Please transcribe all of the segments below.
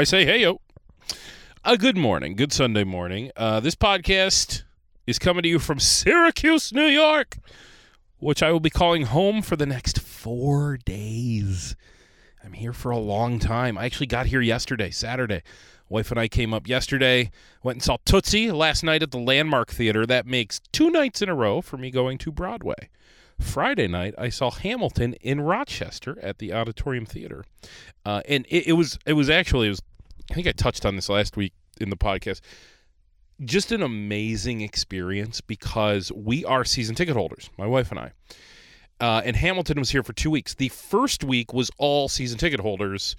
I say hey yo. A good morning, good Sunday morning. Uh, this podcast is coming to you from Syracuse, New York, which I will be calling home for the next four days. I'm here for a long time. I actually got here yesterday, Saturday. Wife and I came up yesterday, went and saw Tootsie last night at the Landmark Theater. That makes two nights in a row for me going to Broadway. Friday night, I saw Hamilton in Rochester at the Auditorium Theater, uh, and it, it was it was actually it was. I think I touched on this last week in the podcast. Just an amazing experience because we are season ticket holders, my wife and I. Uh, and Hamilton was here for two weeks. The first week was all season ticket holders.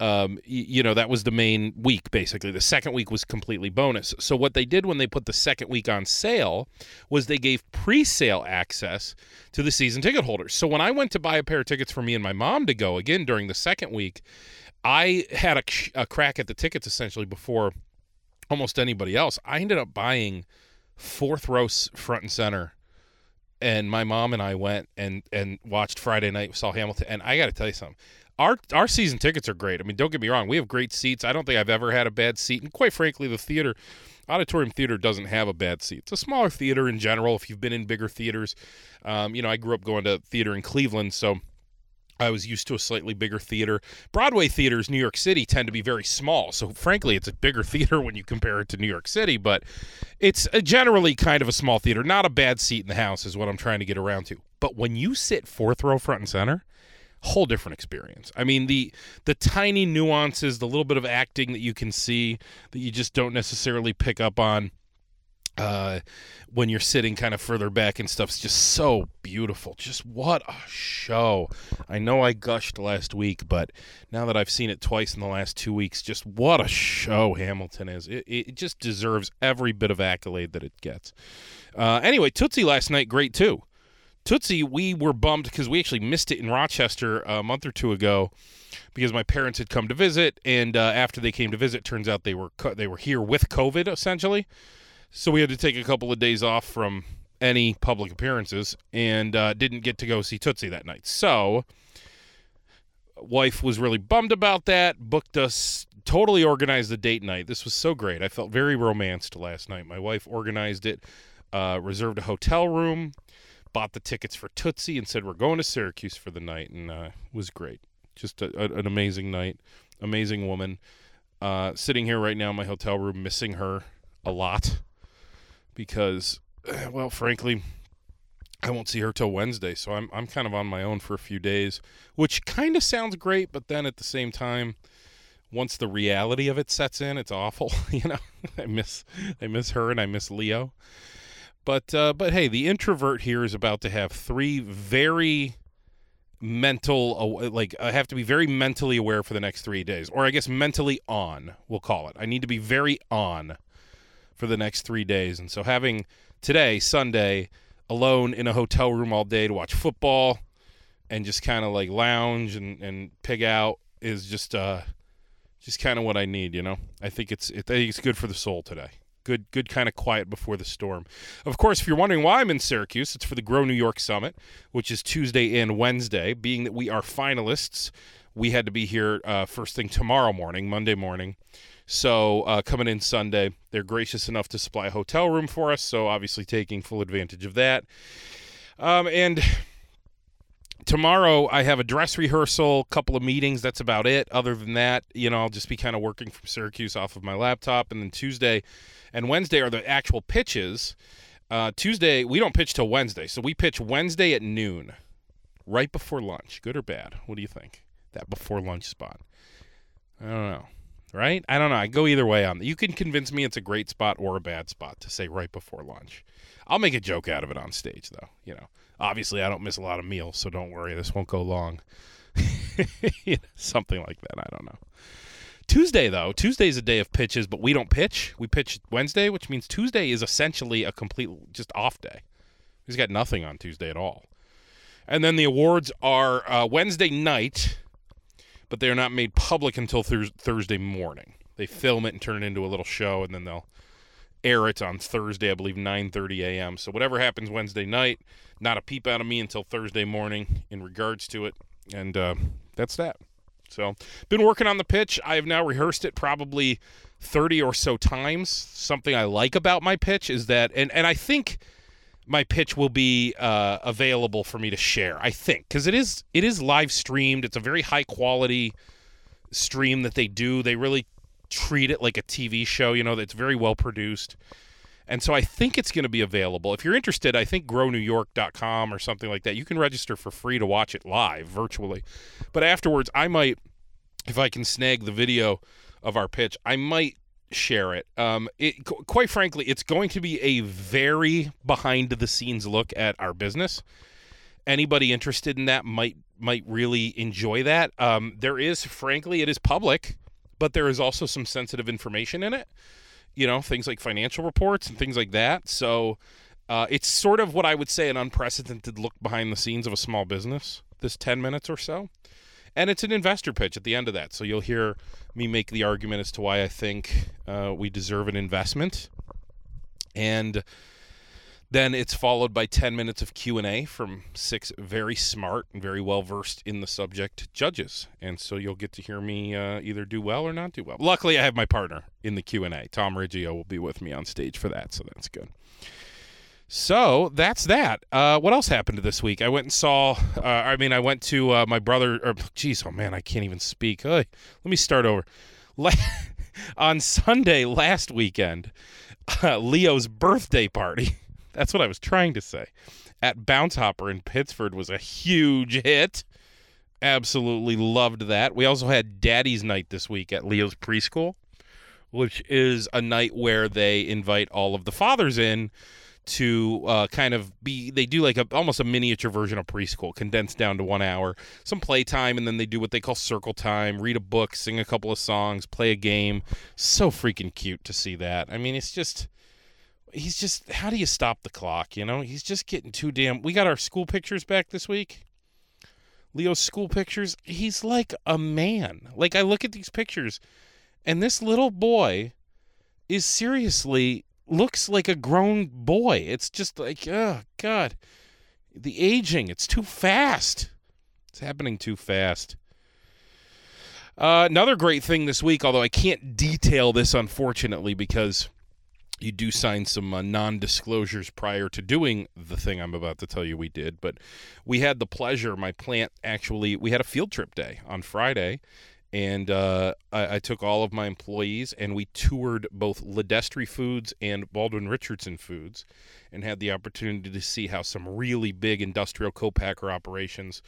Um, you know, that was the main week, basically. The second week was completely bonus. So, what they did when they put the second week on sale was they gave pre sale access to the season ticket holders. So, when I went to buy a pair of tickets for me and my mom to go again during the second week, I had a, a crack at the tickets essentially before almost anybody else. I ended up buying fourth row front and center and my mom and I went and and watched Friday night saw Hamilton and I got to tell you something our our season tickets are great I mean don't get me wrong we have great seats I don't think I've ever had a bad seat and quite frankly the theater auditorium theater doesn't have a bad seat it's a smaller theater in general if you've been in bigger theaters um, you know I grew up going to theater in Cleveland so I was used to a slightly bigger theater. Broadway theaters, New York City, tend to be very small. So, frankly, it's a bigger theater when you compare it to New York City, but it's generally kind of a small theater. Not a bad seat in the house, is what I'm trying to get around to. But when you sit fourth row front and center, whole different experience. I mean, the the tiny nuances, the little bit of acting that you can see that you just don't necessarily pick up on uh, when you're sitting kind of further back and stuff's just so beautiful. Just what a show. I know I gushed last week, but now that I've seen it twice in the last two weeks, just what a show Hamilton is. It, it just deserves every bit of accolade that it gets. Uh, anyway, Tootsie last night, great too. Tootsie, we were bummed because we actually missed it in Rochester a month or two ago because my parents had come to visit, and uh, after they came to visit, turns out they were co- they were here with COVID essentially. So we had to take a couple of days off from any public appearances and uh, didn't get to go see Tootsie that night. So, wife was really bummed about that, booked us, totally organized the date night. This was so great. I felt very romanced last night. My wife organized it, uh, reserved a hotel room, bought the tickets for Tootsie, and said, We're going to Syracuse for the night. And uh, it was great. Just a, a, an amazing night, amazing woman. Uh, sitting here right now in my hotel room, missing her a lot because, well, frankly, I won't see her till Wednesday, so I'm I'm kind of on my own for a few days, which kind of sounds great, but then at the same time, once the reality of it sets in, it's awful. you know, I miss I miss her and I miss Leo, but uh, but hey, the introvert here is about to have three very mental like I have to be very mentally aware for the next 3 days or I guess mentally on we'll call it I need to be very on for the next three days. And so having today, Sunday, alone in a hotel room all day to watch football and just kind of like lounge and, and pig out is just uh just kind of what I need, you know. I think it's it, I think it's good for the soul today. Good good kind of quiet before the storm. Of course, if you're wondering why I'm in Syracuse, it's for the Grow New York Summit, which is Tuesday and Wednesday. Being that we are finalists, we had to be here uh, first thing tomorrow morning, Monday morning. So uh, coming in Sunday, they're gracious enough to supply a hotel room for us. So obviously taking full advantage of that. Um, and tomorrow I have a dress rehearsal, couple of meetings. That's about it. Other than that, you know, I'll just be kind of working from Syracuse off of my laptop. And then Tuesday and Wednesday are the actual pitches. Uh, Tuesday we don't pitch till Wednesday, so we pitch Wednesday at noon, right before lunch. Good or bad? What do you think? That before lunch spot. I don't know right? I don't know. I go either way on. You can convince me it's a great spot or a bad spot to say right before lunch. I'll make a joke out of it on stage, though. You know, obviously I don't miss a lot of meals, so don't worry. This won't go long. Something like that. I don't know. Tuesday, though, Tuesday is a day of pitches, but we don't pitch. We pitch Wednesday, which means Tuesday is essentially a complete just off day. He's got nothing on Tuesday at all. And then the awards are uh, Wednesday night but they are not made public until thurs Thursday morning. They film it and turn it into a little show, and then they'll air it on Thursday, I believe 9:30 a.m. So whatever happens Wednesday night, not a peep out of me until Thursday morning in regards to it, and uh, That's that. So, been working on the pitch. I have now rehearsed it probably 30 or so times. Something I like about my pitch is that, and, and I think my pitch will be uh, available for me to share. I think because it is it is live streamed. It's a very high quality stream that they do. They really treat it like a TV show. You know, that's very well produced. And so I think it's going to be available. If you're interested, I think grownewyork.com or something like that. You can register for free to watch it live virtually. But afterwards, I might, if I can snag the video of our pitch, I might share it. Um, it quite frankly, it's going to be a very behind the scenes look at our business. Anybody interested in that might might really enjoy that. Um, there is, frankly, it is public, but there is also some sensitive information in it you know, things like financial reports and things like that. So uh, it's sort of what I would say an unprecedented look behind the scenes of a small business, this 10 minutes or so. And it's an investor pitch at the end of that. So you'll hear me make the argument as to why I think uh, we deserve an investment. And then it's followed by 10 minutes of Q&A from six very smart and very well versed in the subject judges. And so you'll get to hear me uh, either do well or not do well. Luckily, I have my partner in the Q&A. Tom Riggio will be with me on stage for that, so that's good. So that's that. Uh, what else happened this week? I went and saw. Uh, I mean, I went to uh, my brother. Or, oh man, I can't even speak. let me start over. on Sunday last weekend, uh, Leo's birthday party. That's what I was trying to say. At Bounce Hopper in Pittsford was a huge hit. Absolutely loved that. We also had Daddy's Night this week at Leo's Preschool, which is a night where they invite all of the fathers in to uh, kind of be they do like a almost a miniature version of preschool condensed down to one hour some playtime and then they do what they call circle time read a book sing a couple of songs play a game. So freaking cute to see that. I mean it's just he's just how do you stop the clock you know? He's just getting too damn we got our school pictures back this week. Leo's school pictures he's like a man. Like i look at these pictures and this little boy is seriously looks like a grown boy it's just like oh god the aging it's too fast it's happening too fast uh, another great thing this week although i can't detail this unfortunately because you do sign some uh, non-disclosures prior to doing the thing I'm about to tell you we did. But we had the pleasure. My plant actually we had a field trip day on Friday, and uh, I, I, took all of my employees and we toured both LiDestri Foods and Baldwin Richardson Foods, and had the opportunity to see how some really big industrial co-packer operations.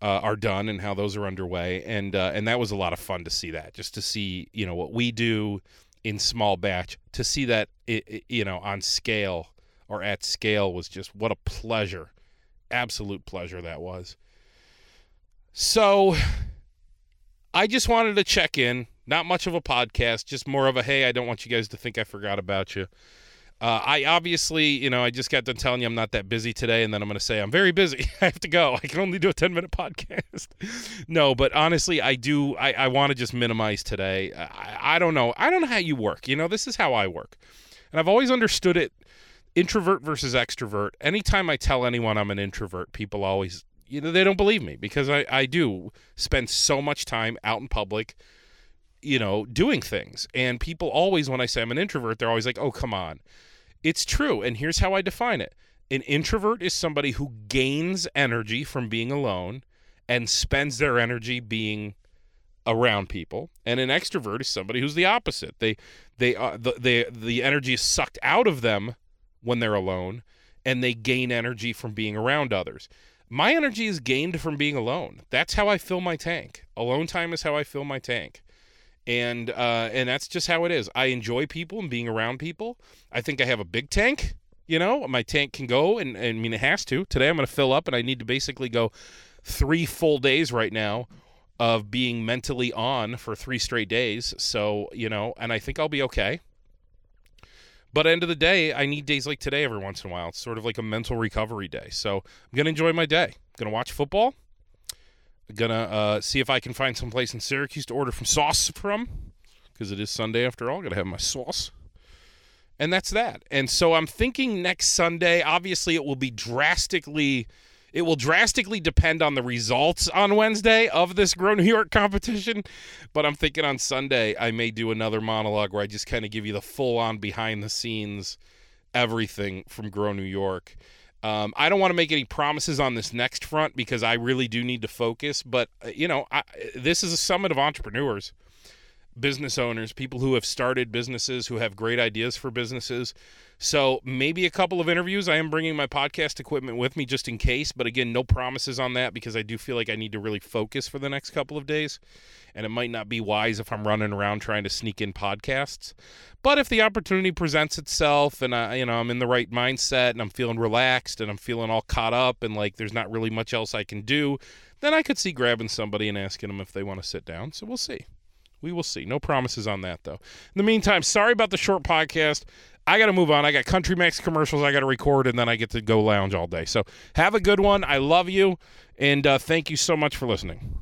Uh, are done and how those are underway, and uh, and that was a lot of fun to see that. Just to see, you know, what we do, in small batch to see that it, it, you know on scale or at scale was just what a pleasure absolute pleasure that was so i just wanted to check in not much of a podcast just more of a hey i don't want you guys to think i forgot about you uh, I obviously, you know, I just got done telling you I'm not that busy today, and then I'm going to say I'm very busy. I have to go. I can only do a 10 minute podcast. no, but honestly, I do. I, I want to just minimize today. I, I don't know. I don't know how you work. You know, this is how I work, and I've always understood it. Introvert versus extrovert. Anytime I tell anyone I'm an introvert, people always, you know, they don't believe me because I, I do spend so much time out in public you know, doing things. And people always, when I say I'm an introvert, they're always like, oh, come on. It's true. And here's how I define it an introvert is somebody who gains energy from being alone and spends their energy being around people and an extrovert is somebody who's the opposite they they uh, the, they, the energy is sucked out of them when they're alone and they gain energy from being around others my energy is gained from being alone that's how i fill my tank alone time is how i fill my tank and uh, and that's just how it is. I enjoy people and being around people. I think I have a big tank. You know, my tank can go, and, and I mean it has to. Today I'm going to fill up, and I need to basically go three full days right now of being mentally on for three straight days. So you know, and I think I'll be okay. But end of the day, I need days like today every once in a while. It's sort of like a mental recovery day. So I'm gonna enjoy my day. I'm gonna watch football I'm gonna uh, see if I can find some place in Syracuse to order from sauce from, because it is Sunday after all. Gotta have my sauce, and that's that. And so I'm thinking next Sunday. Obviously, it will be drastically It will drastically depend on the results on Wednesday of this Grow New York competition. But I'm thinking on Sunday, I may do another monologue where I just kind of give you the full on behind the scenes everything from Grow New York. Um, I don't want to make any promises on this next front because I really do need to focus. But, uh, you know, I, this is a summit of entrepreneurs business owners, people who have started businesses, who have great ideas for businesses. So maybe a couple of interviews. I am bringing my podcast equipment with me just in case, but again, no promises on that because I do feel like I need to really focus for the next couple of days, and it might not be wise if I'm running around trying to sneak in podcasts. But if the opportunity presents itself, and I, you know, I'm in the right mindset, and I'm feeling relaxed, and I'm feeling all caught up, and like there's not really much else I can do, then I could see grabbing somebody and asking them if they want to sit down. So we'll see. We will see. No promises on that, though. In the meantime, sorry about the short podcast. I got to move on. I got Country Max commercials I got to record, and then I get to go lounge all day. So have a good one. I love you, and uh, thank you so much for listening.